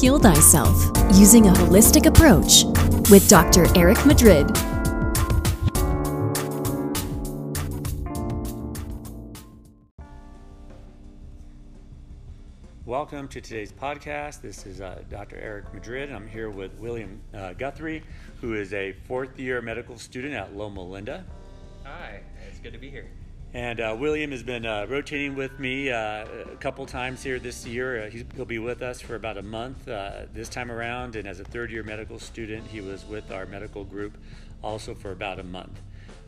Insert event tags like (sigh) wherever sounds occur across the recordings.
Heal Thyself Using a Holistic Approach with Dr. Eric Madrid. Welcome to today's podcast. This is uh, Dr. Eric Madrid, and I'm here with William uh, Guthrie, who is a fourth year medical student at Loma Linda. Hi, it's good to be here. And uh, William has been uh, rotating with me uh, a couple times here this year. Uh, he'll be with us for about a month uh, this time around. And as a third year medical student, he was with our medical group also for about a month.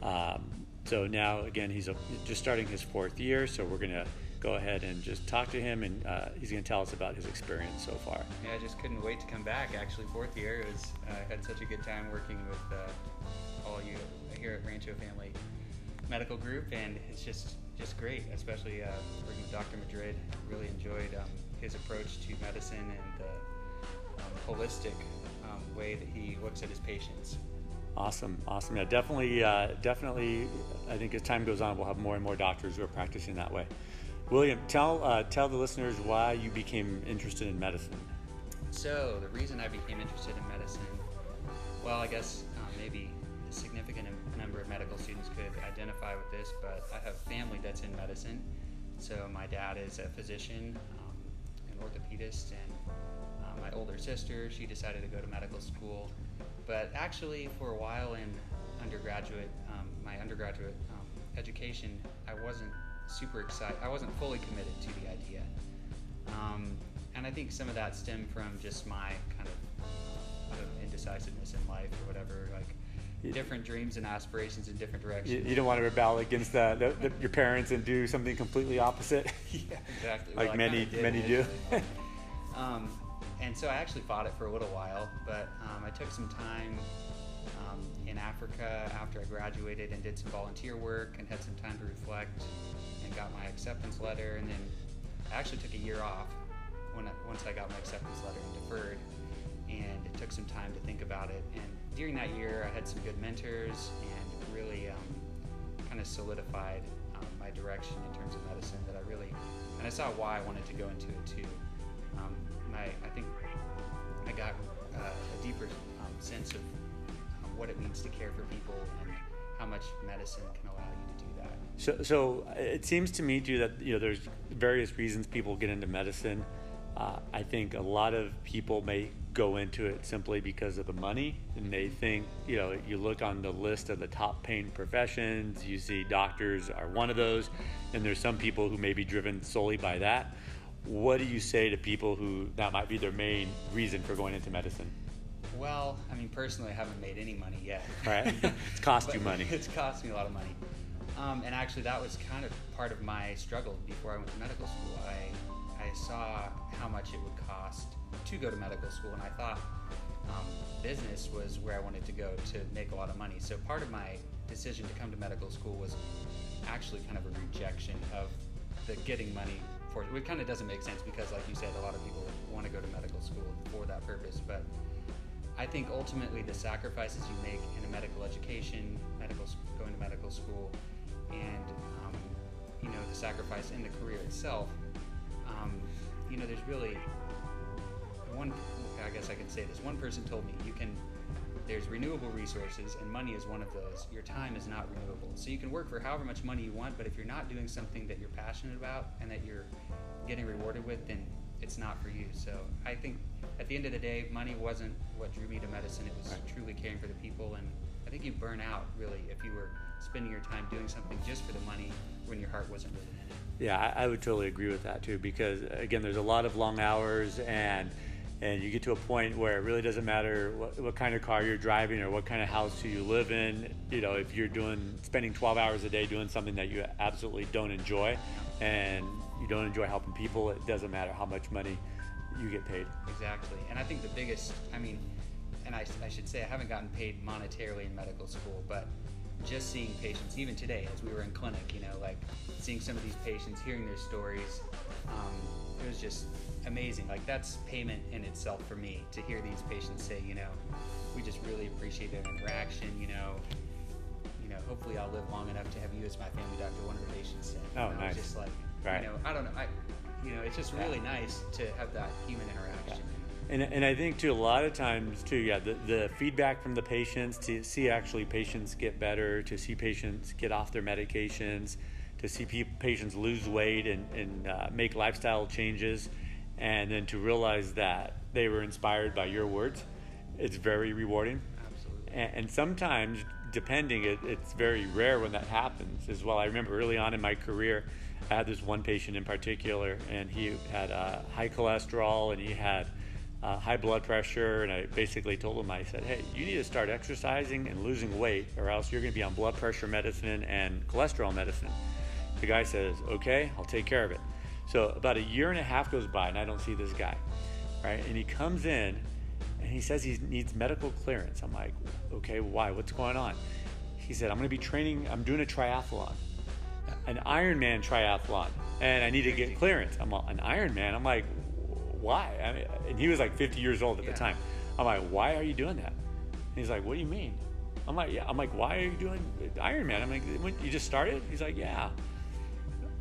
Um, so now, again, he's a, just starting his fourth year. So we're going to go ahead and just talk to him, and uh, he's going to tell us about his experience so far. Yeah, I just couldn't wait to come back. Actually, fourth year was I had such a good time working with all you here at Rancho Family medical group, and it's just just great, especially uh, working with Dr. Madrid. Really enjoyed um, his approach to medicine and the um, holistic um, way that he looks at his patients. Awesome, awesome. Yeah, definitely, uh, definitely. I think as time goes on, we'll have more and more doctors who are practicing that way. William, tell uh, tell the listeners why you became interested in medicine. So the reason I became interested in medicine, well, I guess medical students could identify with this, but I have family that's in medicine. So my dad is a physician, um, an orthopedist, and uh, my older sister, she decided to go to medical school. But actually, for a while in undergraduate, um, my undergraduate um, education, I wasn't super excited. I wasn't fully committed to the idea. Um, and I think some of that stemmed from just my kind of uh, indecisiveness in life or whatever. Like, different dreams and aspirations in different directions. You, you don't want to rebel against the, the, the, your parents and do something completely opposite. (laughs) yeah, exactly. like well, many many do. (laughs) um, and so I actually fought it for a little while, but um, I took some time um, in Africa after I graduated and did some volunteer work and had some time to reflect and got my acceptance letter. And then I actually took a year off when I, once I got my acceptance letter and deferred and it took some time to think about it. And during that year, I had some good mentors and really um, kind of solidified um, my direction in terms of medicine that I really, and I saw why I wanted to go into it too. Um, my, I think I got uh, a deeper um, sense of um, what it means to care for people and how much medicine can allow you to do that. So, so it seems to me too that you know there's various reasons people get into medicine. Uh, I think a lot of people may go into it simply because of the money and they think you know you look on the list of the top paying professions you see doctors are one of those and there's some people who may be driven solely by that. What do you say to people who that might be their main reason for going into medicine? Well i mean personally i haven't made any money yet. Right. (laughs) It's cost you money. (laughs) It's cost me a lot of money. Um, and actually that was kind of part of my struggle before i went to medical school. I, I saw how much it would cost to go to medical school, and I thought um, business was where I wanted to go to make a lot of money. So part of my decision to come to medical school was actually kind of a rejection of the getting money for it. It kind of doesn't make sense because, like you said, a lot of people want to go to medical school for that purpose. But I think ultimately the sacrifices you make in a medical education, medical going to medical school, and um, you know the sacrifice in the career itself. Um, you know, there's really one, I guess I can say this. One person told me you can. There's renewable resources, and money is one of those. Your time is not renewable, so you can work for however much money you want. But if you're not doing something that you're passionate about and that you're getting rewarded with, then it's not for you. So I think at the end of the day, money wasn't what drew me to medicine. It was right. truly caring for the people, and I think you burn out really if you were spending your time doing something just for the money when your heart wasn't really in it. Yeah, I, I would totally agree with that too. Because again, there's a lot of long hours and and you get to a point where it really doesn't matter what, what, kind of car you're driving or what kind of house you live in you know if you're doing spending 12 hours a day doing something that you absolutely don't enjoy and you don't enjoy helping people it doesn't matter how much money you get paid exactly and i think the biggest i mean and I, I should say i haven't gotten paid monetarily in medical school but just seeing patients even today as we were in clinic you know like seeing some of these patients hearing their stories um, it was just amazing. Like that's payment in itself for me to hear these patients say, you know, we just really appreciate their interaction. You know, you know, hopefully I'll live long enough to have you as my family doctor. One of the patients said. Oh, and nice. just like, right. you know, I don't know. I, you know, it's just really yeah. nice to have that human interaction. And, and I think too a lot of times too yeah the, the feedback from the patients to see actually patients get better to see patients get off their medications to see pe- patients lose weight and, and uh, make lifestyle changes and then to realize that they were inspired by your words it's very rewarding Absolutely. and, and sometimes depending it, it's very rare when that happens as well i remember early on in my career i had this one patient in particular and he had uh, high cholesterol and he had uh, high blood pressure and i basically told him i said hey you need to start exercising and losing weight or else you're going to be on blood pressure medicine and cholesterol medicine the guy says okay i'll take care of it so about a year and a half goes by and i don't see this guy right and he comes in and he says he needs medical clearance. I'm like, okay, why? What's going on? He said, I'm going to be training, I'm doing a triathlon, an Ironman triathlon, and I need to get clearance. I'm an Ironman? I'm like, why? I mean, and he was like 50 years old at Yeah. the time. I'm like, why are you doing that? And he's like, what do you mean? I'm like, yeah. I'm like, why are you doing Iron Man? I'm like, when, you just started? He's like, yeah.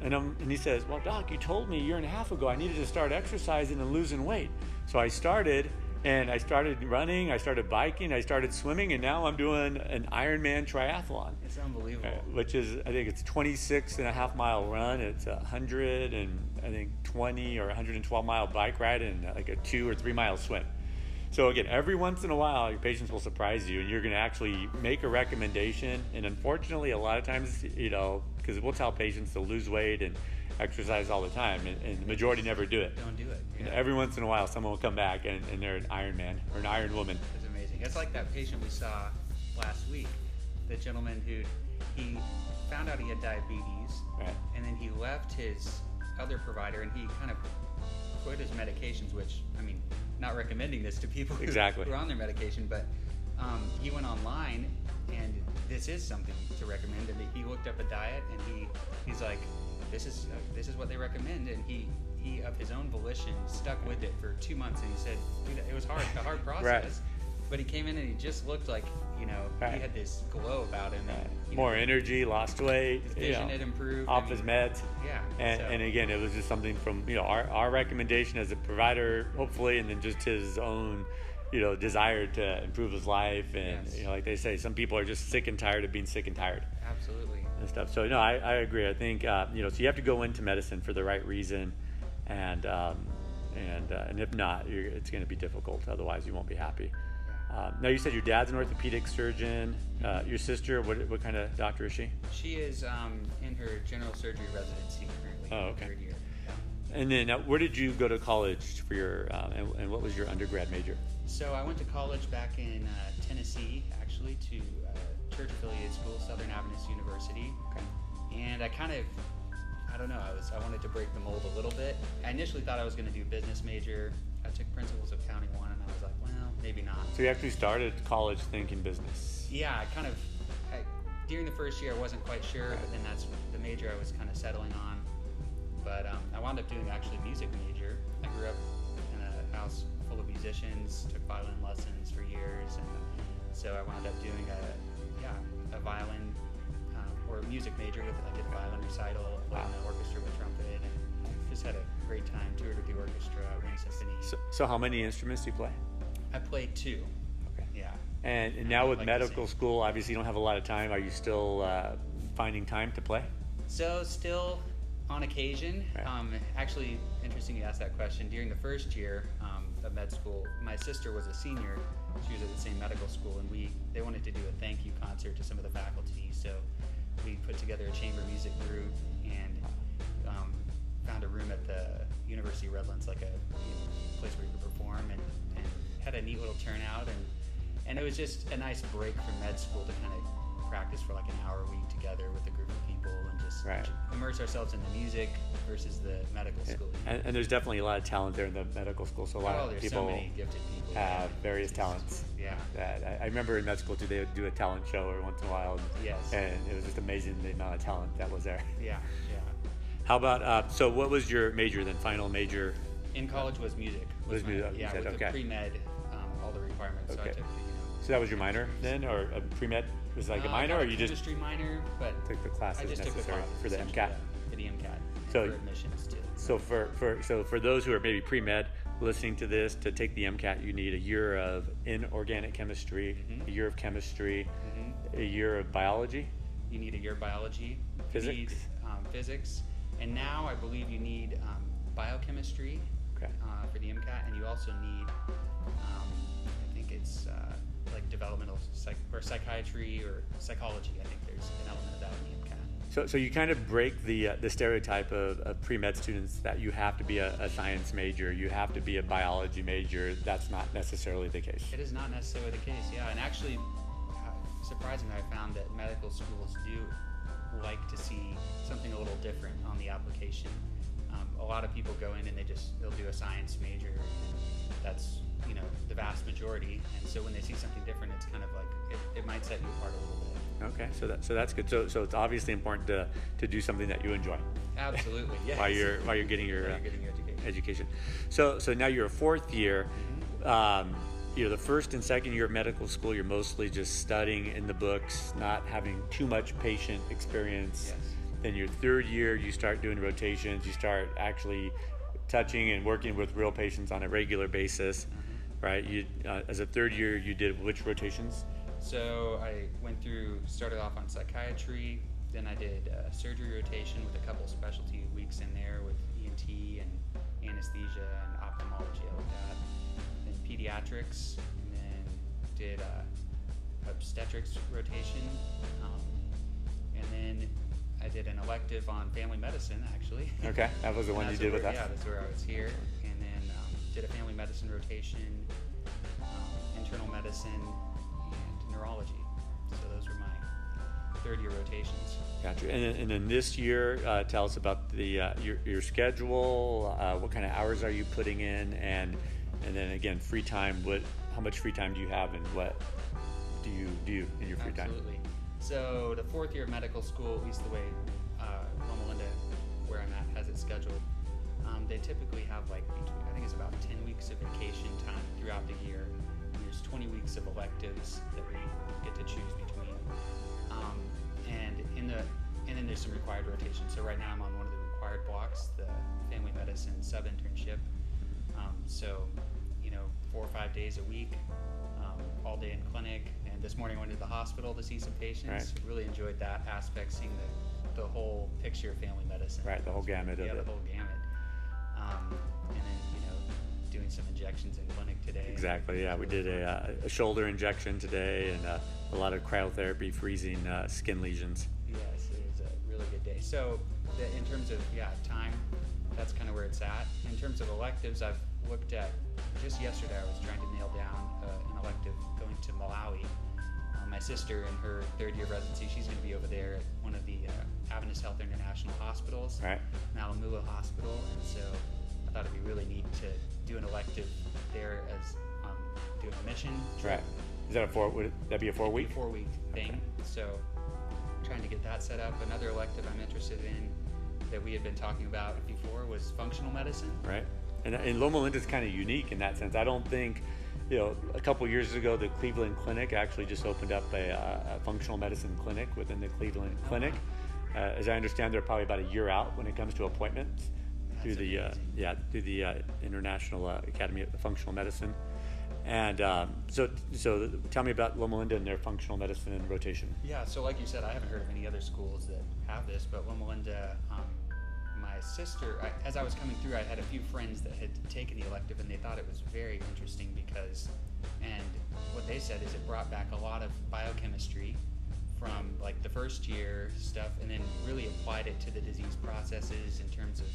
And, um, and he says, Well, Doc, you told me a year and a half ago I needed to start exercising and losing weight. So I started and I started running, I started biking, I started swimming, and now I'm doing an Ironman triathlon, It's unbelievable. uh, which is, I think it's 26 and a half mile run. It's a 100 and I think 20 or 112 mile bike ride and uh, like a two or three mile swim. So again, every once in a while, your patients will surprise you, and you're going to actually make a recommendation. And unfortunately, a lot of times, you know, because we'll tell patients to lose weight and exercise all the time, and, and the majority never do it. Don't do it. Yeah. every once in a while, someone will come back and, and they're an Iron Man or an Iron Woman. It's amazing. It's like that patient we saw last week, the gentleman who he found out he had diabetes, Right. and then he left his other provider and he kind of quit his medications. Which I mean, not recommending this to people who, Exactly. who are on their medication, but um, he went online and this is something to recommend. And he looked up a diet and he he's like, this is uh, this is what they recommend, and he. He, of his own volition, stuck with it for two months, and he said, "Dude, it was hard, a hard (laughs) process." right. But he came in and he just looked like, you know, Right. he had this glow about him. And, More know, energy, lost weight, His you vision know, had improved. off I his meds. Yeah. And, so- and again, it was just something from you know our, our recommendation as a provider, hopefully, and then just his own you know desire to improve his life, and Yes. you know, like they say, some people are just sick and tired of being sick and tired absolutely. And stuff. So no, I, I agree. I think uh, you know, so you have to go into medicine for the right reason, and um, and uh, and if not, you're, it's going to be difficult. Otherwise, you won't be happy. Um, now you said your dad's an orthopedic surgeon. Uh, your sister, what what kind of doctor is she? She is um, in her general surgery residency currently. Oh, okay. Third year. And then, uh, where did you go to college for your, um, and, and what was your undergrad major? So I went to college back in uh, Tennessee, actually, to uh, church affiliated school, Southern Adventist University. And I kind of, I don't know, I was I wanted to break the mold a little bit. I initially thought I was going to do business major. I took principles of accounting one, and I was like, well, maybe not. So you actually started college thinking business. Yeah, I kind of. I, during the first year, I wasn't quite sure, but then that's the major I was kind of settling on. But um, I wound up doing actually music major. I grew up in a house full of musicians, took violin lessons for years, and so I wound up doing a yeah a violin uh, or music major with I did a violin recital, in the orchestra with trumpet, and just had a great time. Toured with the orchestra, Wind Symphony. So, so how many instruments do you play? I played two. Okay. Yeah. And, and now with Like medical school, obviously you don't have a lot of time. Are you still uh, finding time to play? So still on occasion. Right. Um, actually, interesting you asked that question. During the first year um, med school, my sister was a senior. She was at the same medical school, and we they wanted to do a thank you concert to some of the faculty. So we put together a chamber music group and um, found a room at the University of Redlands, like a you know, place where you could perform, and, and had a neat little turnout. And and it was just a nice break from med school to kind of practice for like an hour a week together with a group of people and just Right. immerse ourselves in the music versus the medical school. And, and there's definitely a lot of talent there in the medical school. So a lot oh, of people so many gifted people. have various talents. Yeah. That I, I remember in med school too, they would do a talent show every once in a while. And, Yes. And it was just amazing the amount of talent that was there. Yeah, yeah. How about uh, so? What was your major then? Final major? In college was music. Was my- music, Yeah, said, with okay. the pre med, um, all the requirements. So I Okay. took the, you know. So that was your minor then, or a pre med? Was it like a Uh, I minor, got or you just chemistry minor, but took the I classes just took the necessary classes for the essentially, MCAT? yeah, For the MCAT. So- for admissions too. So for, for so for those who are maybe pre med, listening to this, to take the MCAT, you need a year of inorganic chemistry, Mhm. a year of chemistry, Mhm. a year of biology. You need a year of biology. Physics? You need um, physics. And now I believe you need um, biochemistry Okay. uh, for the MCAT, and you also need, developmental psych- or psychiatry or psychology. I think there's an element of that in the MCAT. So, so you kind of break the uh, the stereotype of, of pre med students that you have to be a, a science major, you have to be a biology major. That's not necessarily the case. It is not necessarily the case, yeah. And actually, uh, surprisingly, I found that medical schools do like to see something a little different on the application. A lot of people go in and they just they'll do a science major, and that's you know the vast majority. And so when they see something different, it's kind of like it, it might set you apart a little bit. Okay, so that so that's good. So so it's obviously important to to do something that you enjoy Absolutely, (laughs) yes. while you're while you're getting your you're getting your education. education. So so now you're a fourth year. Mhm. Um, you know, the first and second year of medical school, you're mostly just studying in the books, not having too much patient experience. Yes. Then your third year, you start doing rotations. You start actually touching and working with real patients on a regular basis, right? You, uh, as a third year, you did which rotations? So I went through, started off on psychiatry, then I did surgery rotation with a couple specialty weeks in there with ENT and anesthesia and ophthalmology I looked. Then pediatrics, and then did obstetrics rotation. Um, and then I did an elective on family medicine actually. Okay, that was the (laughs) one you did with us. Yeah, that's where I was here. And then um, did a family medicine rotation, um, internal medicine, and neurology. So those were my third year rotations. Gotcha. And then, and then this year, uh, tell us about the uh, your, your schedule. Uh, what kind of hours are you putting in, and and then again, free time. What how much free time do you have, and what do you do in your free time? Absolutely. So the fourth year of medical school, at least the way uh, Loma Linda, where I'm at, has it scheduled, um, they typically have like between, I think it's about 10 weeks of vacation time throughout the year. And there's 20 weeks of electives that we get to choose between. Um, and in the and then there's some required rotation. So right now I'm on one of the required blocks, the family medicine sub internship. Um, so you know, four or five days a week, um, all day in clinic. This morning I went to the hospital to see some patients. Right. Really enjoyed that aspect, seeing the, the whole picture of family medicine. Right, the whole gamut of yeah, it. the whole gamut. Um, and then you know, doing some injections in clinic today. Exactly. Yeah, we did a, uh, a shoulder injection today, and uh, a lot of cryotherapy, freezing uh, skin lesions. Yes, it was a really good day. So, the, in terms of yeah time, that's kind of where it's at. In terms of electives, I've looked at just yesterday. I was trying to nail down uh, an elective sister in her third year residency, she's going to be over there at one of the uh, Adventist Health International hospitals, Right. Malamulo Hospital, and so I thought it'd be really neat to do an elective there as um, do a mission. trip. Right. Is that a four? Would that be a four week? four week thing. So trying to get that set up. Another elective I'm interested in that we had been talking about before was functional medicine. right? And, and Loma Linda is kind of unique in that sense. I don't think, you know, a couple years ago, the Cleveland Clinic actually just opened up a, uh, a functional medicine clinic within the Cleveland Clinic. Uh, as I understand, they're probably about a year out when it comes to appointments through the uh, yeah through the uh, International uh, Academy of Functional Medicine. And um, so, so tell me about Loma Linda and their functional medicine rotation. Yeah, so like you said, I haven't heard of any other schools that have this, but Loma Linda, um, my sister, I, as I was coming through, I had a few friends that had taken the elective and they thought it was very interesting because, and what they said is it brought back a lot of biochemistry from like the first year stuff and then really applied it to the disease processes in terms of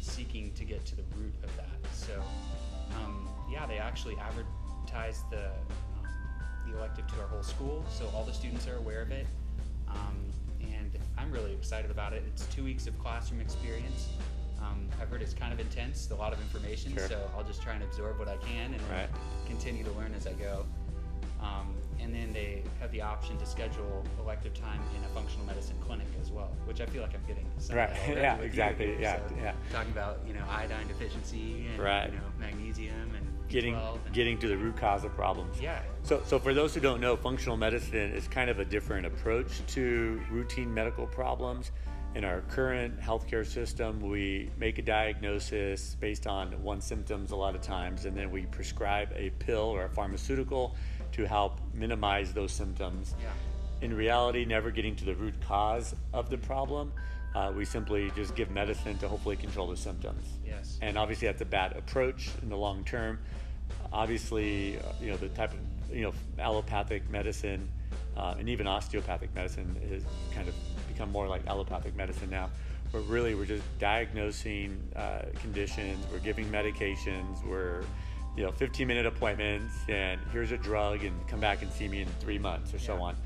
seeking to get to the root of that. So, um, yeah, they actually advertised the um, the elective to our whole school, so all the students are aware of it. Um, I'm really excited about it. It's two weeks of classroom experience. Um, I've heard it's kind of intense, a lot of information, Sure. so I'll just try and absorb what I can and Right. continue to learn as I go. Um, and then they have the option to schedule elective time in a functional medicine clinic as well, which I feel like I'm getting Right. of that (laughs) already Yeah, with you exactly. Yeah, So yeah. Talking about you know iodine deficiency and Right. you know magnesium and Getting B12 getting to the root cause of problems. yeah So, so for those who don't know, functional medicine is kind of a different approach to routine medical problems. in our current healthcare system, we make a diagnosis based on one symptoms a lot of times, and then we prescribe a pill or a pharmaceutical to help minimize those symptoms. Yeah. In reality, never getting to the root cause of the problem. Uh, we simply just give medicine to hopefully control the symptoms. Yes. And obviously, that's a bad approach in the long term. Obviously, uh, you know the type of you know allopathic medicine uh, and even osteopathic medicine has kind of become more like allopathic medicine now. But really, we're just diagnosing uh, conditions. We're giving medications. We're you know 15 minute appointments and here's a drug and come back and see me in three months or so on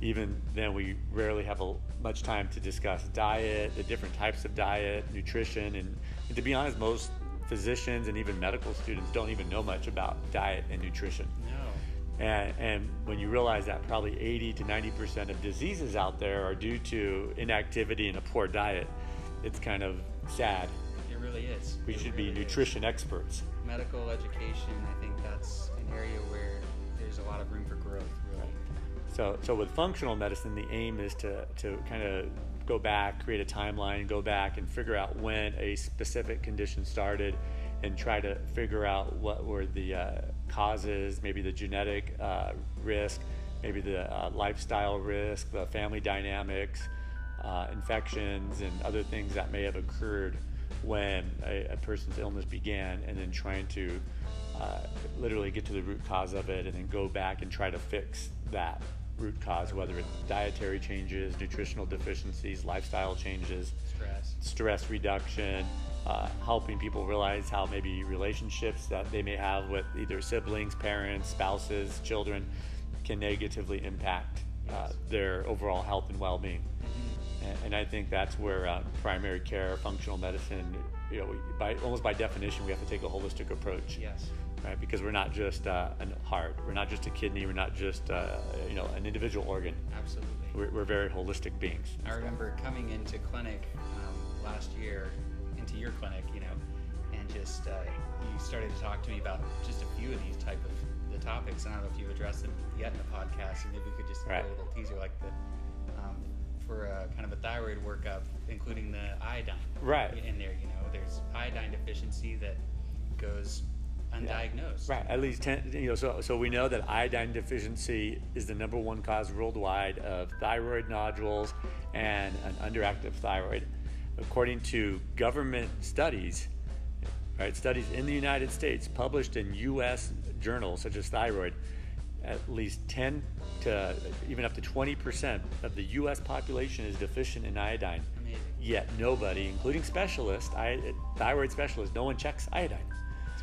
even then we rarely have a, much time to discuss diet the different types of diet nutrition and, and to be honest most physicians and even medical students don't even know much about diet and nutrition No. and, and when you realize that probably 80 to 90 percent of diseases out there are due to inactivity and a poor diet it's kind of sad It really is. we It should be really is. nutrition experts Medical education, I think that's an area where there's a lot of room for growth, really. So, so with functional medicine, the aim is to, to kind of go back, create a timeline, go back and figure out when a specific condition started and try to figure out what were the uh, causes, maybe the genetic uh, risk, maybe the uh, lifestyle risk, the family dynamics, uh, infections, and other things that may have occurred when a, a person's illness began, and then trying to uh, literally get to the root cause of it and then go back and try to fix that root cause, whether it's dietary changes, nutritional deficiencies, lifestyle changes, Stress. stress reduction, uh, helping people realize how maybe relationships that they may have with either siblings, parents, spouses, children can negatively impact uh, their overall health and well-being. And, and I think that's where uh, primary care, functional medicine, you know, by almost by definition, we have to take a holistic approach Yes. Right? Because we're not just uh, a heart, we're not just a kidney, we're not just uh, you know an individual organ. Absolutely. We're, we're very holistic beings. I remember coming into clinic um, last year, into your clinic, you know, and just uh, you started to talk to me about just a few of these type of the topics. And I don't know if you've addressed them yet in the podcast, and maybe we could just Right. do a little teaser like the um, for a, kind of a thyroid workup, including the iodine. Right. In there, you know, there's iodine deficiency that goes undiagnosed. Right. At least ten. You know, so so we know that iodine deficiency is the number one cause worldwide of thyroid nodules and an underactive thyroid, according to government studies. Right, studies in the United States published in U.S. journals such as Thyroid, at least 10 to even up to 20 percent of the U.S. population is deficient in iodine. Amazing. Yet nobody, including specialists, thyroid specialists, no one checks iodine.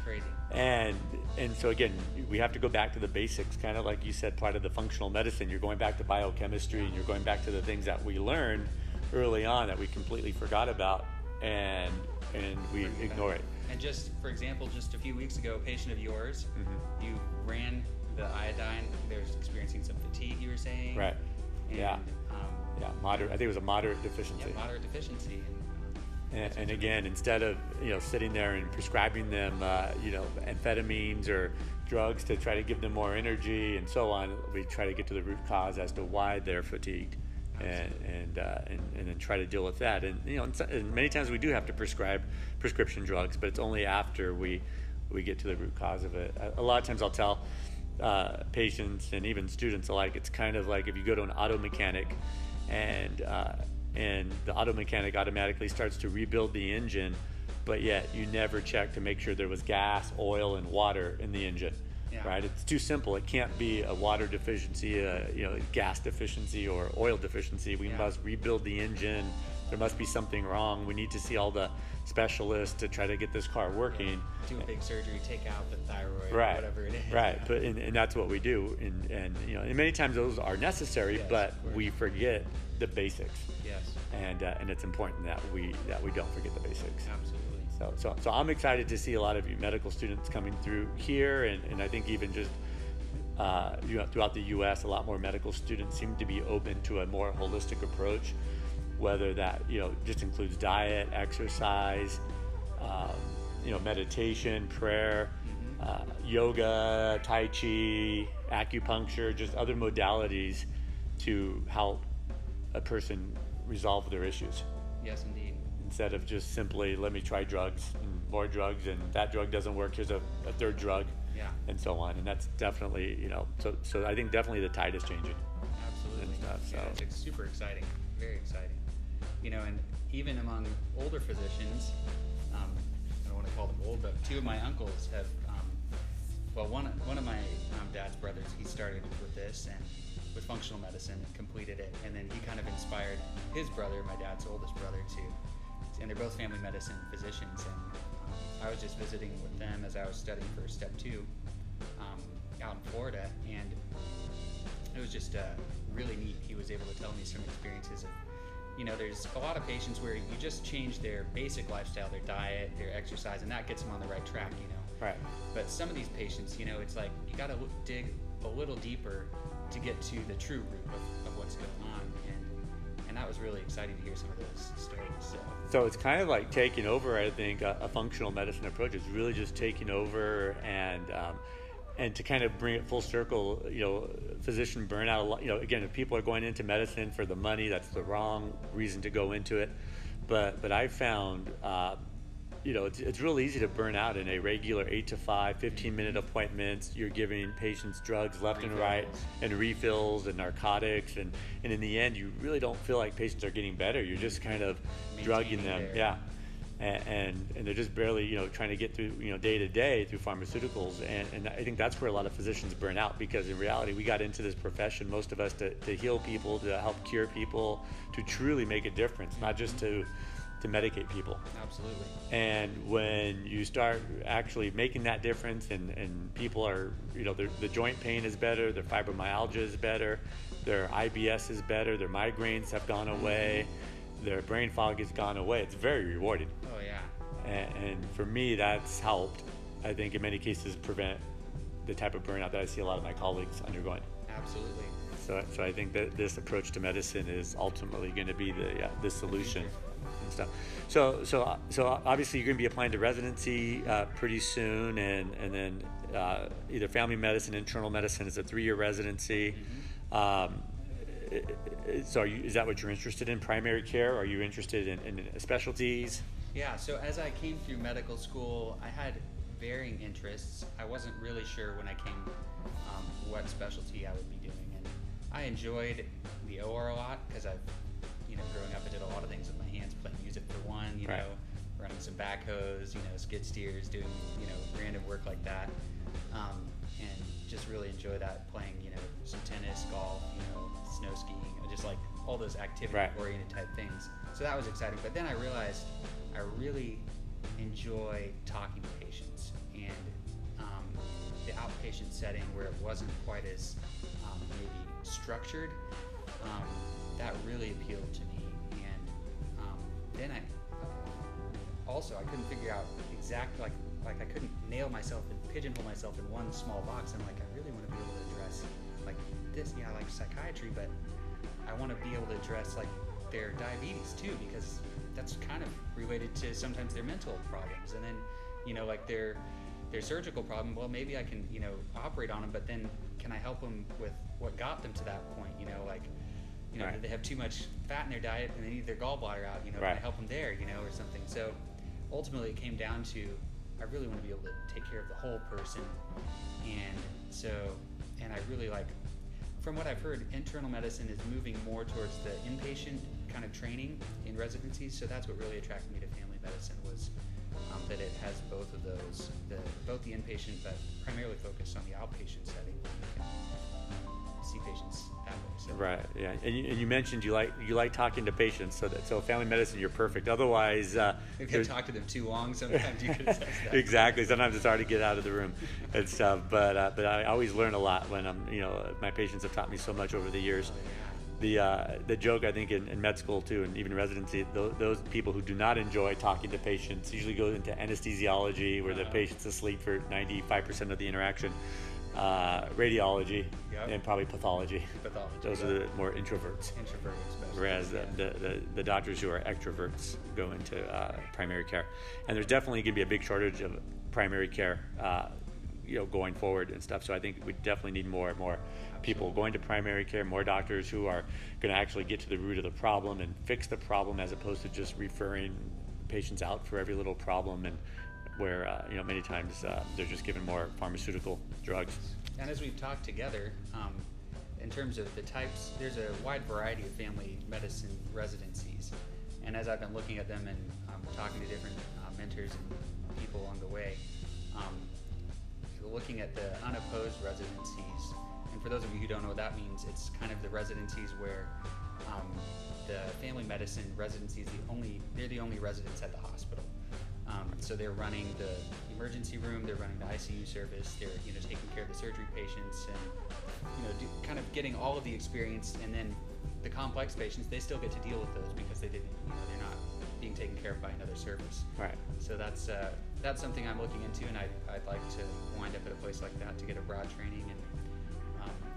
Crazy. And and so again, we have to go back to the basics, kind of like you said, part of the functional medicine. You're going back to biochemistry, and you're going back to the things that we learned early on that we completely forgot about, and and we ignore it. And just for example, just a few weeks ago, a patient of yours, Mhm. you ran the iodine. They're experiencing some fatigue. You were saying. Right. And, Yeah. Um, Yeah, moderate. I think it was a moderate deficiency. yeah, moderate deficiency. And, And, and again, instead of you know sitting there and prescribing them, uh, you know, amphetamines or drugs to try to give them more energy and so on, we try to get to the root cause as to why they're fatigued, and and, uh, and and then try to deal with that. And you know, and many times we do have to prescribe prescription drugs, but it's only after we we get to the root cause of it. A, lot of times, I'll tell uh, patients and even students alike, it's kind of like if you go to an auto mechanic and uh, and the auto mechanic automatically starts to rebuild the engine, but yet you never check to make sure there was gas, oil, and water in the engine. Yeah. Right? It's too simple. It can't be a water deficiency, a you know, gas deficiency, or oil deficiency. We Yeah. must rebuild the engine. There must be something wrong. We need to see all the specialists to try to get this car working. do a big surgery, take out the thyroid, or Right. whatever it is. Right. But and, and that's what we do. And and you know, and many times those are necessary, Yes, but we forget the basics. Yes. And uh, and it's important that we that we don't forget the basics. Absolutely. So, so, so I'm excited to see a lot of you medical students coming through here, and, and I think even just uh, you know, throughout the U.S., a lot more medical students seem to be open to a more holistic approach, whether that you know just includes diet, exercise, um, you know, meditation, prayer, uh, yoga, tai chi, acupuncture, just other modalities to help a person resolve their issues. Yes, indeed. instead of just simply let me try drugs and more drugs and that drug doesn't work here's a, a third drug Yeah. and so on and that's definitely you know so so i think definitely the tide is changing Absolutely. stuff, Yeah, it's super exciting. Very exciting. You know, and even among older physicians, um, I don't want to call them old, but two of my uncles have, um, well, one one of my um, dad's brothers, he started with this and with functional medicine and completed it, and then he kind of inspired his brother, my dad's oldest brother, to, and they're both family medicine physicians, and um, I was just visiting with them as I was studying for step two um, out in Florida, and it was just uh, really neat. He was able to tell me some experiences of, you know, there's a lot of patients where you just change their basic lifestyle, their diet, their exercise, and that gets them on the right track, you know. right But some of these patients, you know, it's like you got to dig a little deeper to get to the true root of, of what's going on, and and that was really exciting to hear some of those stories. So so it's kind of like taking over i think a, a functional medicine approach is really just taking over and um, and to kind of bring it full circle you know physician burnout a lot you know again if people are going into medicine for the money that's the wrong reason to go into it but but i found uh, you know, it's, it's real easy to burn out in a regular 8 to 5, 15 minute appointments. You're giving patients drugs left and right and refills and narcotics. And, and in the end, you really don't feel like patients are getting better. You're just kind of drugging them. Their- Yeah. And, and, and they're just barely, you know, trying to get through, you know, day to day through pharmaceuticals. And, and I think that's where a lot of physicians burn out because in reality, we got into this profession, most of us, to, to heal people, to help cure people, to truly make a difference, not just to, to medicate people. absolutely, And when you start actually making that difference, and, and people are, you know, the joint pain is better, their fibromyalgia is better, their IBS is better, their migraines have gone away, their brain fog has gone away, it's very rewarding. oh yeah, And, and for me, that's helped, I think, in many cases, prevent the type of burnout that I see a lot of my colleagues undergoing. absolutely. So, so I think that this approach to medicine is ultimately going to be the uh, the solution and stuff. So, so, so obviously you're going to be applying to residency uh, pretty soon, and and then uh, either family medicine, internal medicine is a three-year residency. Um, i- i- so, are you, is that what you're interested in? Primary care? Are you interested in, in specialties? Yeah, so as I came through medical school, I had varying interests. I wasn't really sure when I came um, what specialty I would be doing, and I enjoyed the OR a lot because I've, you know, growing up, I did a lot of things with my playing music for one, you Right. know, running some backhoes, you know, skid steers, doing, you know, random work like that, um, and just really enjoy that, playing, you know, some tennis, golf, you know, snow skiing, just like all those activity-oriented type things. So that was exciting. But then I realized I really enjoy talking to patients and um, the outpatient setting where it wasn't quite as um, maybe structured. Um, that really appealed to me, then I also I couldn't figure out exactly like like I couldn't nail myself and pigeonhole myself in one small box. I'm like I really want to be able to address like this. Yeah, I like psychiatry, but I want to be able to address like their diabetes too because that's kind of related to sometimes their mental problems and then you know like their their surgical problem well maybe i can you know operate on them but then can i help them with what got them to that point you know like you know Right. they have too much fat in their diet and they need their gallbladder out you know can i help them there you know or something so ultimately it came down to i really want to be able to take care of the whole person and so and i really like from what I've heard, internal medicine is moving more towards the inpatient kind of training in residencies. So that's what really attracted me to family medicine was um, that it has both of those, the, both the inpatient, but primarily focused on the outpatient setting. See patients that way. So Right. Yeah. And you, and you mentioned you like you like talking to patients, so that so family medicine you're perfect. Otherwise, uh, If you talk to them too long, sometimes you could (laughs) that. exactly. Sometimes it's hard to get out of the room and stuff. But uh, but I always learn a lot when I'm you know my patients have taught me so much over the years. Oh, The uh, the joke I think in, in med school too, and even residency, those, those people who do not enjoy talking to patients usually go into anesthesiology, where the Uh-huh. patient's asleep for 95% of the interaction, uh, radiology, Yep. and probably pathology. Pathology, Those yeah. are the more introverts. Especially. Whereas yeah. the, the, the doctors who are extroverts go into uh, primary care. And there's definitely going to be a big shortage of primary care uh, you know going forward and stuff. So I think we definitely need more and more people going to primary care, more doctors who are going to actually get to the root of the problem and fix the problem as opposed to just referring patients out for every little problem and where uh, you know many times uh, they're just given more pharmaceutical drugs. And as we've talked together, um, in terms of the types, there's a wide variety of family medicine residencies. And as I've been looking at them and um, talking to different uh, mentors and people along the way, um, looking at the unopposed residencies, and for those of you who don't know what that means, it's kind of the residencies where um, the family medicine residency is the only, they're the only residents at the hospital. So they're running the emergency room, they're running the ICU service, they're you know taking care of the surgery patients, and you know do, kind of getting all of the experience. And then the complex patients, they still get to deal with those because they didn't, you know, they're not being taken care of by another service. Right. So that's uh, that's something I'm looking into, and I'd, I'd like to wind up at a place like that to get a broad training. And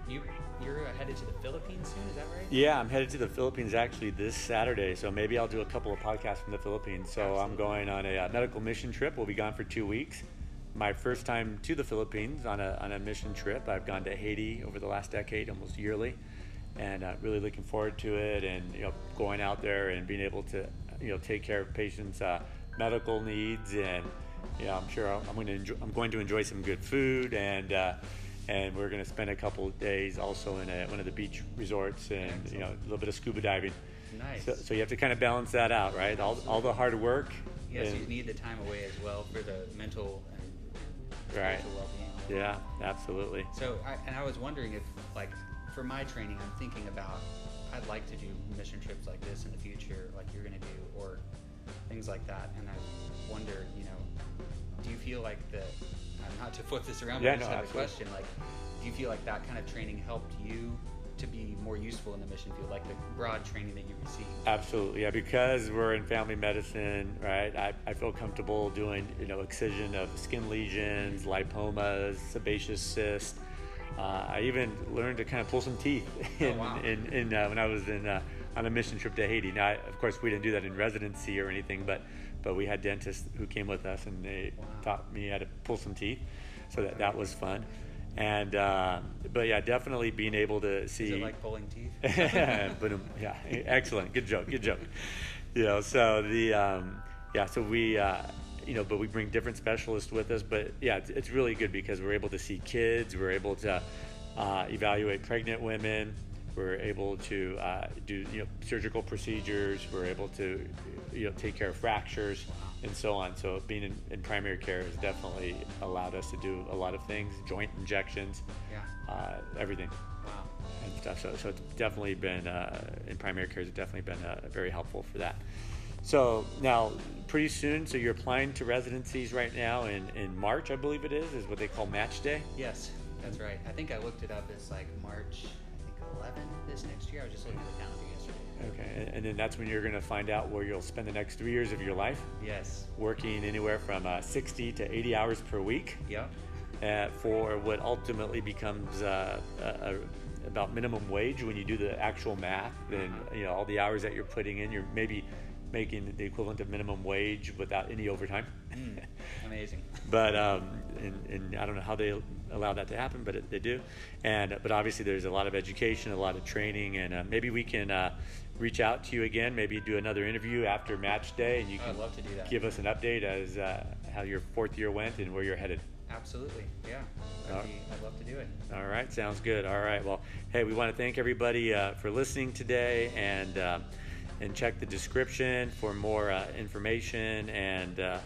you you're uh, headed to the Philippines soon, is that right? Yeah, I'm headed to the Philippines actually this Saturday, so maybe I'll do a couple of podcasts from the Philippines. So I'm going on a uh, medical mission trip. We'll be gone for two weeks. My first time to the Philippines on a, on a mission trip. I've gone to Haiti over the last decade, almost yearly, and uh, really looking forward to it. And you know, going out there and being able to you know take care of patients' uh, medical needs, and know, I'm sure I'm, I'm going to enjoy, I'm going to enjoy some good food and. And we're going to spend a couple of days also in a, one of the beach resorts and you know a little bit of scuba diving. Nice. So, so you have to kind of balance that out, right? All, all the hard work. yes, and- you need the time away as well for the mental and Right. spiritual well-being. Yeah, absolutely. So, I, and I was wondering if, like, for my training, I'm thinking about I'd like to do mission trips like this in the future, like you're going to do, or things like that. And I wonder, you know, do you feel like the, not to flip this around, but Yeah, I just no, have a question, like, do you feel like that kind of training helped you to be more useful in the mission field, like the broad training that you received? Absolutely, yeah. Because we're in family medicine, right? I, I feel comfortable doing, you know, excision of skin lesions, lipomas, sebaceous cyst. Uh, I even learned to kind of pull some teeth (laughs) in, Oh, wow. in, in uh, when I was in uh, on a mission trip to Haiti. Now, I, of course, we didn't do that in residency or anything, but but we had dentists who came with us and they Wow. taught me how to pull some teeth, so that that was fun. And uh, but yeah, definitely being able to see. Is it like pulling teeth? (laughs) but um, yeah, excellent. Good joke. Good joke. You know, so the um, yeah, so we uh, you know, but we bring different specialists with us. But yeah, it's, it's really good because we're able to see kids. We're able to uh, evaluate pregnant women. We're able to uh, do you know surgical procedures. We're able to you know take care of fractures and so on. So being in, in primary care has definitely allowed us to do a lot of things, joint injections, yeah. uh, everything Wow. and stuff. So, so it's definitely been uh, in primary care has definitely been uh, very helpful for that. So now, pretty soon, so you're applying to residencies right now in, in March, I believe it is, is what they call match day. Yes, that's right. I think I looked it up as like March, 11 this next year. I was just looking at the calendar yesterday. Okay, and, then that's when you're going to find out where you'll spend the next three years of your life, Yes. working anywhere from uh, 60 to 80 hours per week Yep. uh, for what ultimately becomes uh, a, a, about minimum wage when you do the actual math. Then you know all the hours that you're putting in, you're maybe making the equivalent of minimum wage without any overtime. Mm, (laughs) amazing. but um, and, and I don't know how they allow that to happen, but it, they do. And but obviously there's a lot of education, a lot of training, and uh, maybe we can uh, reach out to you again, maybe do another interview after match day, and you I'd can love to do that. give us an update as uh, how your fourth year went and where you're headed. Absolutely. Yeah. I'd, be, I'd love to do it. All right, sounds good. All right, well, hey, we want to thank everybody uh, for listening today, and uh, and check the description for more uh, information. And uh,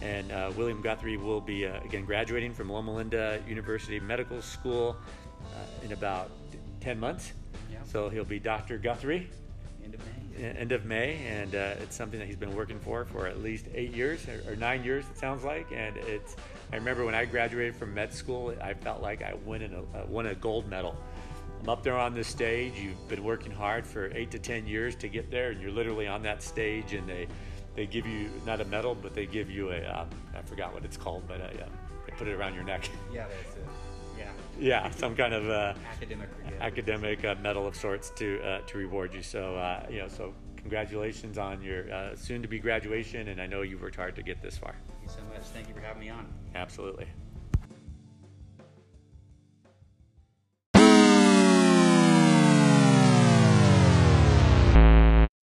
and uh, William Guthrie will be uh, again graduating from Loma Linda University Medical School uh, in about ten months. Yeah. So he'll be Dr. Guthrie End of May. end of May, and uh, it's something that he's been working for for at least eight years or, or nine years, it sounds like. And it's I remember when I graduated from med school, I felt like I won a uh, won a gold medal. I'm up there on this stage. You've been working hard for eight to ten years to get there, and you're literally on that stage, and they they give you not a medal, but they give you a um, I forgot what it's called, but a, um, they put it around your neck. (laughs) Yeah, that's it. Yeah. yeah, some kind of. Uh, Academic academic uh, medal of sorts to uh, to reward you. So uh, you know, so congratulations on your uh, soon to be graduation, and I know you worked hard to get this far. Thank you so much. Thank you for having me on. Absolutely.